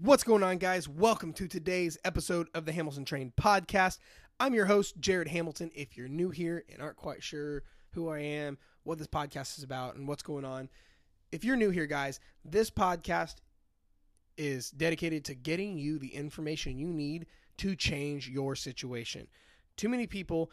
What's going on, guys? Welcome to today's episode of the Hamilton Train podcast. I'm your host, Jared Hamilton. If you're new here and aren't quite sure who I am, what this podcast is about, and what's going on, if you're new here, guys, this podcast is dedicated to getting you the information you need to change your situation. Too many people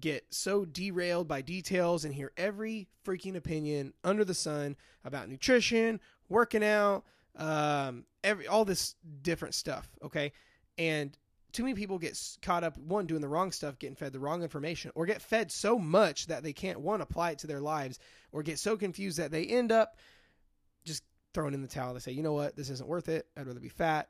get so derailed by details and hear every freaking opinion under the sun about nutrition, working out, um, every all this different stuff. Okay, and too many people get caught up one doing the wrong stuff, getting fed the wrong information, or get fed so much that they can't one apply it to their lives, or get so confused that they end up just throwing in the towel. They say, you know what, this isn't worth it. I'd rather be fat.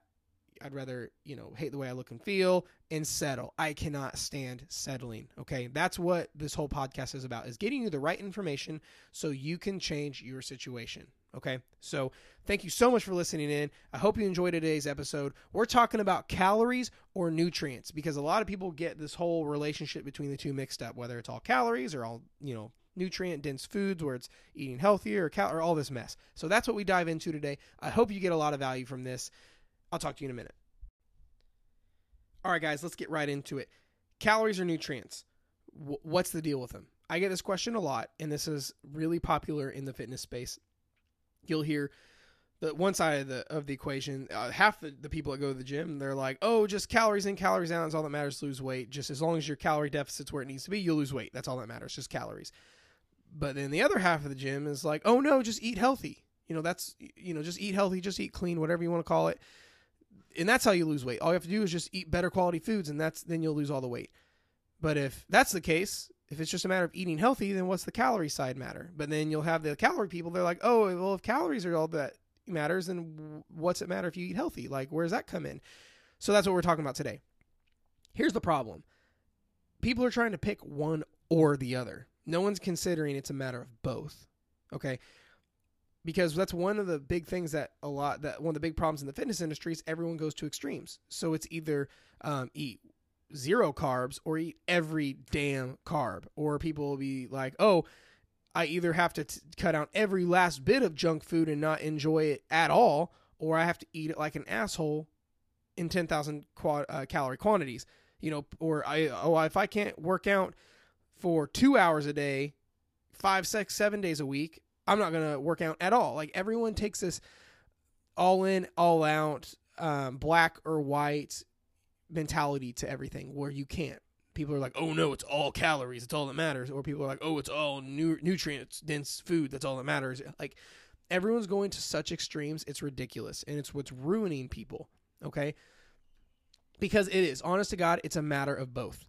I'd rather, you know, hate the way I look and feel and settle. I cannot stand settling. Okay. That's what this whole podcast is about is getting you the right information so you can change your situation. Okay. So thank you so much for listening in. I hope you enjoyed today's episode. We're talking about calories or nutrients because a lot of people get this whole relationship between the two mixed up, whether it's all calories or all, you know, nutrient dense foods where it's eating healthier or, cal- or all this mess. So that's what we dive into today. I hope you get a lot of value from this. I'll talk to you in a minute. All right, guys, let's get right into it. Calories or nutrients? W- what's the deal with them? I get this question a lot, and this is really popular in the fitness space. You'll hear the one side of the of the equation. Uh, half the, the people that go to the gym, they're like, "Oh, just calories in, calories out is all that matters. To lose weight. Just as long as your calorie deficit's where it needs to be, you'll lose weight. That's all that matters. Just calories." But then the other half of the gym is like, "Oh no, just eat healthy. You know, that's you know, just eat healthy, just eat clean, whatever you want to call it." And that's how you lose weight. All you have to do is just eat better quality foods, and that's then you'll lose all the weight. But if that's the case, if it's just a matter of eating healthy, then what's the calorie side matter? But then you'll have the calorie people. They're like, oh, well, if calories are all that matters, then what's it matter if you eat healthy? Like, where does that come in? So that's what we're talking about today. Here's the problem: people are trying to pick one or the other. No one's considering it's a matter of both. Okay, because that's one of the big things that a lot that one of the big problems in the fitness industry is everyone goes to extremes. So it's either um, eat zero carbs or eat every damn carb, or people will be like, oh. I either have to t- cut out every last bit of junk food and not enjoy it at all, or I have to eat it like an asshole in 10,000 qua- uh, calorie quantities. You know, or I, oh, if I can't work out for two hours a day, five, six, seven days a week, I'm not going to work out at all. Like everyone takes this all in, all out, um, black or white mentality to everything where you can't. People are like, oh no, it's all calories. It's all that matters. Or people are like, oh, it's all nu- nutrients dense food. That's all that matters. Like everyone's going to such extremes. It's ridiculous. And it's what's ruining people. Okay. Because it is, honest to God, it's a matter of both.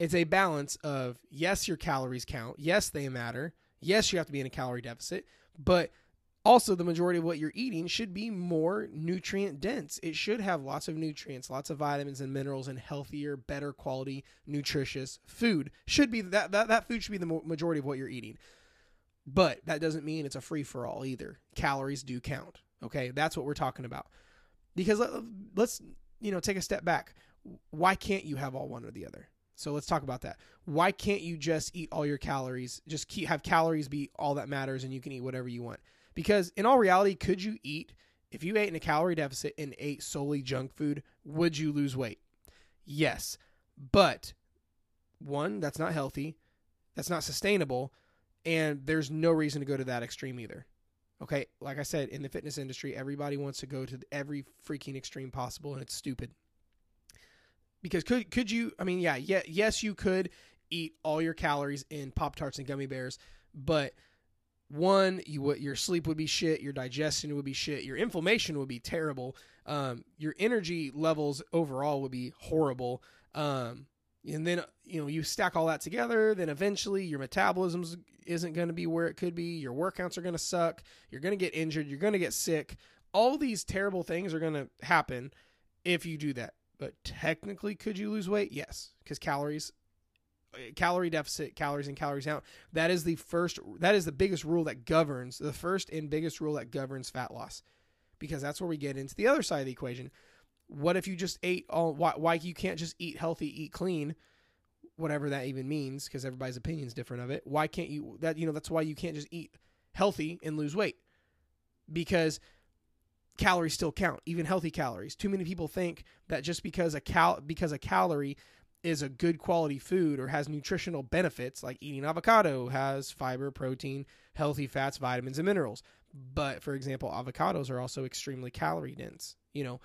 It's a balance of, yes, your calories count. Yes, they matter Yes, you have to be in a calorie deficit, but also the majority of what you're eating should be more nutrient dense. It should have lots of nutrients, lots of vitamins and minerals and healthier, better quality, nutritious food. Should be that that, that food should be the majority of what you're eating. But that doesn't mean it's a free for all either. Calories do count. Okay? That's what we're talking about. Because let, let's, you know, take a step back. Why can't you have all one or the other? So let's talk about that. Why can't you just eat all your calories? Just keep, have calories be all that matters and you can eat whatever you want. Because in all reality, could you eat if you ate in a calorie deficit and ate solely junk food, would you lose weight? Yes. But one, that's not healthy. That's not sustainable, and there's no reason to go to that extreme either. Okay? Like I said, in the fitness industry, everybody wants to go to every freaking extreme possible and it's stupid because could could you i mean yeah yeah yes you could eat all your calories in pop tarts and gummy bears but one you what your sleep would be shit your digestion would be shit your inflammation would be terrible um, your energy levels overall would be horrible um, and then you know you stack all that together then eventually your metabolism isn't going to be where it could be your workouts are going to suck you're going to get injured you're going to get sick. All these terrible things are going to happen if you do that but technically, could you lose weight? Yes, because calories, uh, calorie deficit, calories in, calories out. That is the first. That is the biggest rule that governs the first and biggest rule that governs fat loss, because that's where we get into the other side of the equation. What if you just ate all? Why, why you can't just eat healthy, eat clean? Whatever that even means, because everybody's opinion is different of it. Why can't you? That you know that's why you can't just eat healthy and lose weight, because calories still count, even healthy calories. Too many people think that just because a cal because a calorie is a good quality food or has nutritional benefits, like eating avocado has fiber, protein, healthy fats, vitamins, and minerals. But for example, avocados are also extremely calorie dense. You know,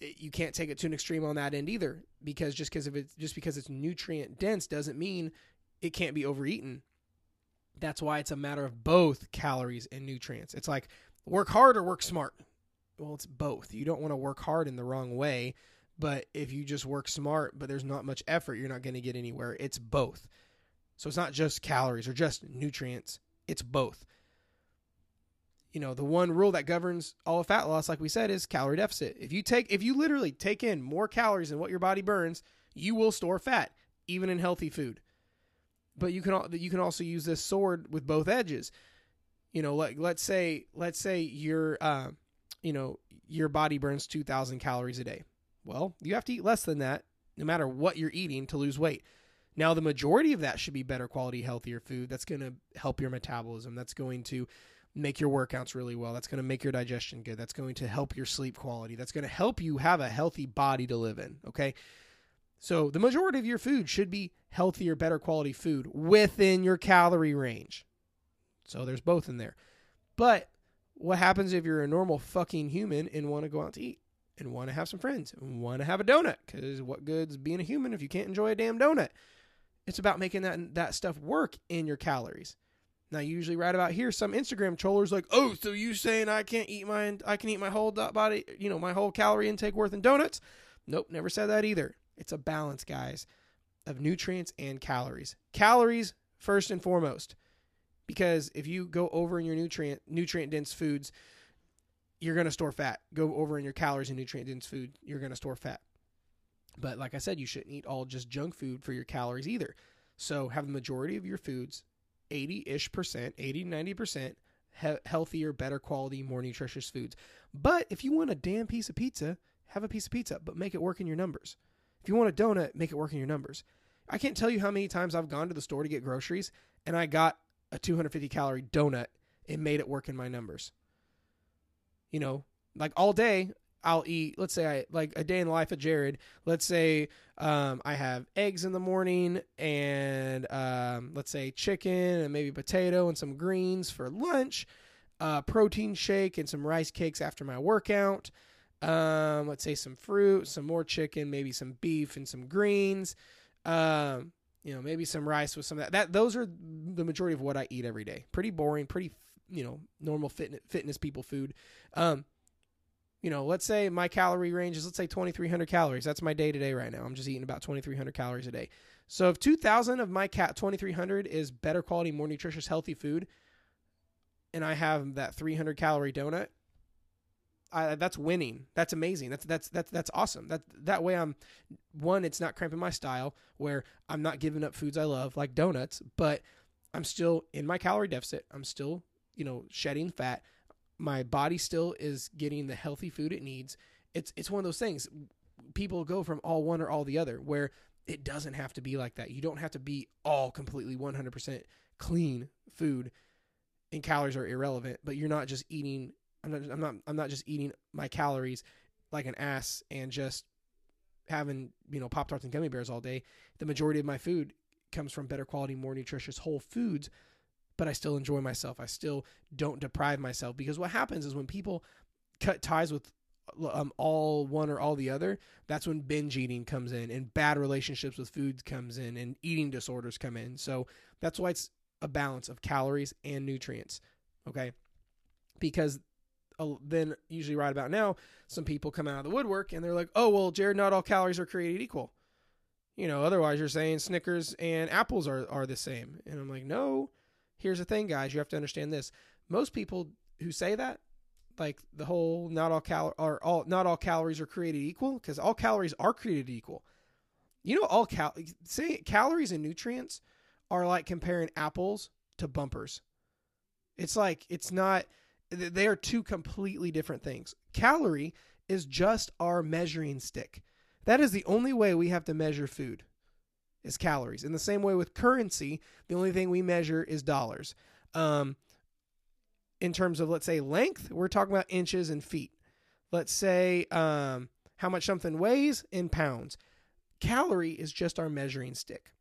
you can't take it to an extreme on that end either, because just because of it, just because it's nutrient dense doesn't mean it can't be overeaten. That's why it's a matter of both calories and nutrients. It's like work hard or work smart. Well, it's both. You don't want to work hard in the wrong way, but if you just work smart, but there's not much effort, you're not going to get anywhere. It's both. So it's not just calories or just nutrients, it's both. You know, the one rule that governs all of fat loss, like we said, is calorie deficit. If you take, if you literally take in more calories than what your body burns, you will store fat, even in healthy food. But you can you can also use this sword with both edges you know like let's say let's say your uh, you know your body burns 2000 calories a day. Well you have to eat less than that no matter what you're eating to lose weight. Now the majority of that should be better quality healthier food. That's going to help your metabolism. That's going to make your workouts really well. That's going to make your digestion good. That's going to help your sleep quality. That's going to help you have a healthy body to live in okay? So the majority of your food should be healthier better quality food within your calorie range so there's both in there. But what happens if you're a normal fucking human and want to go out to eat and want to have some friends and want to have a donut? Because what good's being a human if you can't enjoy a damn donut? It's about making that that stuff work in your calories. Now, usually right about here, some Instagram trollers like, "Oh, so you saying I can't eat my I can eat my whole body, you know, my whole calorie intake worth in donuts?" Nope, never said that either. It's a balance, guys, of nutrients and calories. Calories first and foremost because if you go over in your nutrient nutrient dense foods, you're going to store fat. Go over in your calories and nutrient dense food, you're going to store fat. But like I said, you shouldn't eat all just junk food for your calories either. So have the majority of your foods, 80-ish percent, 80 90% he- healthier, better quality, more nutritious foods. But if you want a damn piece of pizza, have a piece of pizza, but make it work in your numbers. If you want a donut, make it work in your numbers. I can't tell you how many times I've gone to the store to get groceries and I got a 250 calorie donut and made it work in my numbers. You know, like all day I'll eat, let's say I like a day in the life of Jared. Let's say um, I have eggs in the morning and um, let's say chicken and maybe potato and some greens for lunch, uh, protein shake and some rice cakes after my workout. Um, let's say some fruit, some more chicken, maybe some beef and some greens. Um, you know, maybe some rice with some of that. That those are the majority of what I eat every day. Pretty boring, pretty you know, normal fitness fitness people food. Um, you know, let's say my calorie range is let's say 2300 calories. That's my day to day right now. I'm just eating about 2300 calories a day. So if 2000 of my cat 2300 is better quality, more nutritious, healthy food, and I have that 300 calorie donut, I, that's winning. That's amazing. That's that's that's that's awesome. That that way I'm one. It's not cramping my style where I'm not giving up foods I love like donuts, but I'm still in my calorie deficit. I'm still you know shedding fat. My body still is getting the healthy food it needs. It's it's one of those things. People go from all one or all the other where it doesn't have to be like that. You don't have to be all completely 100% clean food and calories are irrelevant, but you're not just eating I'm not I'm not I'm not just eating my calories like an ass and just having, you know, Pop Tarts and gummy bears all day. The majority of my food comes from better quality, more nutritious whole foods, but I still enjoy myself. I still don't deprive myself because what happens is when people cut ties with um, all one or all the other, that's when binge eating comes in and bad relationships with foods comes in and eating disorders come in. So that's why it's a balance of calories and nutrients. Okay. Because then usually right about now, some people come out of the woodwork and they're like, "Oh, well, Jared, not all calories are created equal." You know, otherwise you're saying Snickers and apples are are the same. And I'm like, "No. Here's the thing, guys. You have to understand this. Most people who say that, like the whole not all cal or all not all calories are created equal because all calories are created equal. You know, all cal say calories and nutrients are like comparing apples to bumpers. It's like it's not they are two completely different things. Calorie is just our measuring stick. That is the only way we have to measure food is calories. In the same way with currency, the only thing we measure is dollars. Um, in terms of let's say length, we're talking about inches and feet. Let's say um, how much something weighs in pounds. Calorie is just our measuring stick.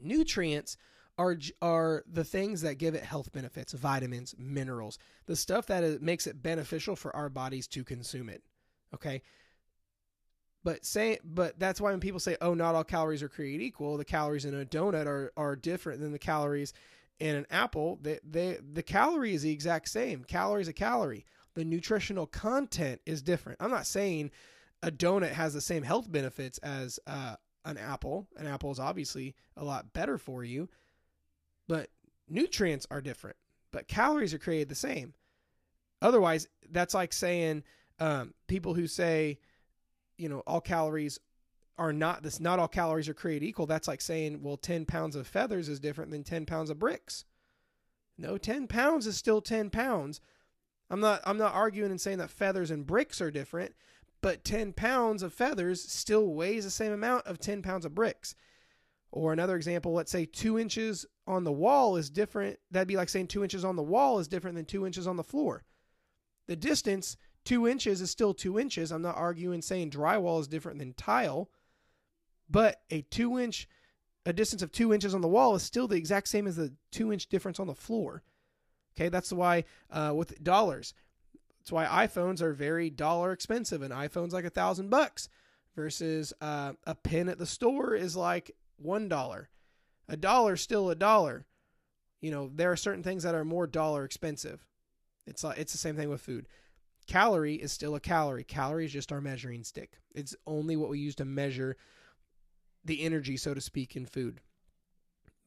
Nutrients are are the things that give it health benefits, vitamins, minerals, the stuff that is, makes it beneficial for our bodies to consume it. Okay? But say but that's why when people say, "Oh, not all calories are created equal," the calories in a donut are are different than the calories in an apple. They, they the calorie is the exact same. Calorie is a calorie. The nutritional content is different. I'm not saying a donut has the same health benefits as uh, an apple. An apple is obviously a lot better for you, but nutrients are different. But calories are created the same. Otherwise, that's like saying um, people who say you know all calories are not this not all calories are created equal that's like saying well 10 pounds of feathers is different than 10 pounds of bricks no 10 pounds is still 10 pounds i'm not i'm not arguing and saying that feathers and bricks are different but 10 pounds of feathers still weighs the same amount of 10 pounds of bricks or another example let's say two inches on the wall is different that'd be like saying two inches on the wall is different than two inches on the floor the distance Two inches is still two inches. I'm not arguing saying drywall is different than tile, but a two inch, a distance of two inches on the wall is still the exact same as the two inch difference on the floor. Okay, that's why uh, with dollars, that's why iPhones are very dollar expensive. An iPhone's like a thousand bucks versus uh, a pen at the store is like one dollar. A dollar still a dollar. You know, there are certain things that are more dollar expensive. It's like it's the same thing with food. Calorie is still a calorie. Calorie is just our measuring stick. It's only what we use to measure the energy, so to speak, in food.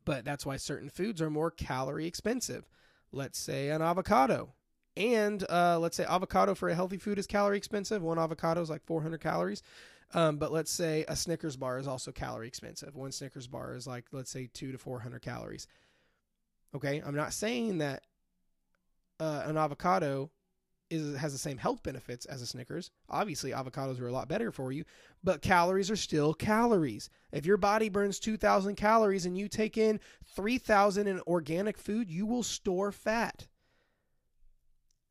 But that's why certain foods are more calorie expensive. Let's say an avocado. And uh, let's say avocado for a healthy food is calorie expensive. One avocado is like 400 calories. Um, but let's say a Snickers bar is also calorie expensive. One Snickers bar is like, let's say, two to 400 calories. Okay. I'm not saying that uh, an avocado is has the same health benefits as a Snickers. Obviously, avocados are a lot better for you, but calories are still calories. If your body burns 2000 calories and you take in 3000 in organic food, you will store fat.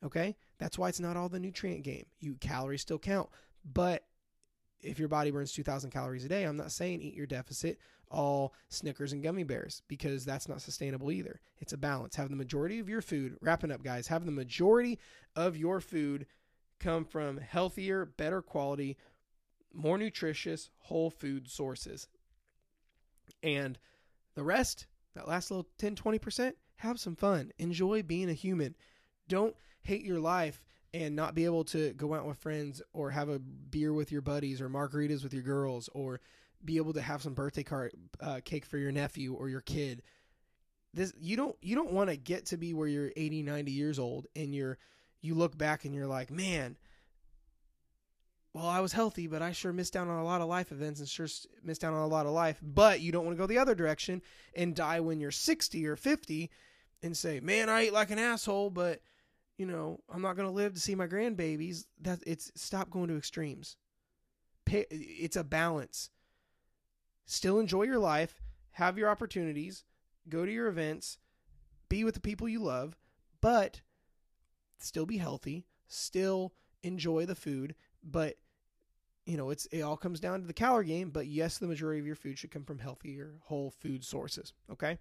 Okay? That's why it's not all the nutrient game. You calories still count. But if your body burns 2000 calories a day, I'm not saying eat your deficit all Snickers and gummy bears because that's not sustainable either. It's a balance. Have the majority of your food, wrapping up, guys, have the majority of your food come from healthier, better quality, more nutritious whole food sources. And the rest, that last little 10, 20%, have some fun. Enjoy being a human. Don't hate your life and not be able to go out with friends or have a beer with your buddies or margaritas with your girls or be able to have some birthday card uh, cake for your nephew or your kid. This you don't you don't want to get to be where you're 80, 90 years old and you're you look back and you're like, "Man, well, I was healthy, but I sure missed out on a lot of life events and sure missed out on a lot of life." But you don't want to go the other direction and die when you're 60 or 50 and say, "Man, I ate like an asshole, but you know, I'm not going to live to see my grandbabies." That it's stop going to extremes. It's a balance. Still enjoy your life, have your opportunities, go to your events, be with the people you love, but still be healthy, still enjoy the food, but you know, it's it all comes down to the calorie game, but yes, the majority of your food should come from healthier whole food sources, okay?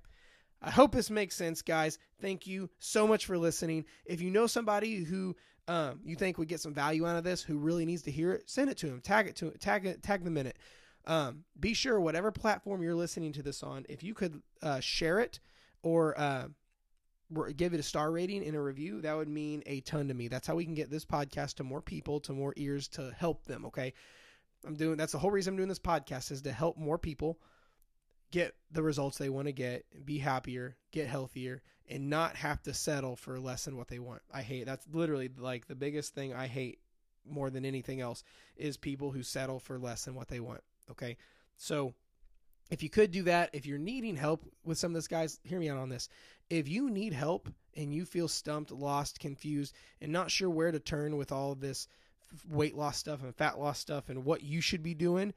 I hope this makes sense, guys. Thank you so much for listening. If you know somebody who um, you think would get some value out of this, who really needs to hear it, send it to them. Tag it to tag it, tag them in it. Um, be sure, whatever platform you're listening to this on, if you could uh, share it or uh, give it a star rating in a review, that would mean a ton to me. That's how we can get this podcast to more people, to more ears, to help them. Okay, I'm doing. That's the whole reason I'm doing this podcast is to help more people get the results they want to get, be happier, get healthier, and not have to settle for less than what they want. I hate that's literally like the biggest thing I hate more than anything else is people who settle for less than what they want. Okay. So if you could do that, if you're needing help with some of this, guys, hear me out on this. If you need help and you feel stumped, lost, confused, and not sure where to turn with all of this weight loss stuff and fat loss stuff and what you should be doing,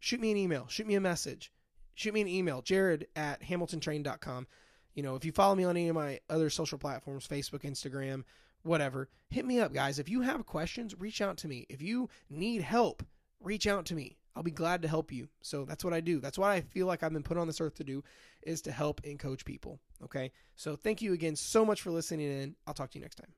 shoot me an email, shoot me a message, shoot me an email, jared at hamiltontrain.com. You know, if you follow me on any of my other social platforms, Facebook, Instagram, whatever, hit me up, guys. If you have questions, reach out to me. If you need help, reach out to me. I'll be glad to help you. So that's what I do. That's what I feel like I've been put on this earth to do is to help and coach people. Okay. So thank you again so much for listening in. I'll talk to you next time.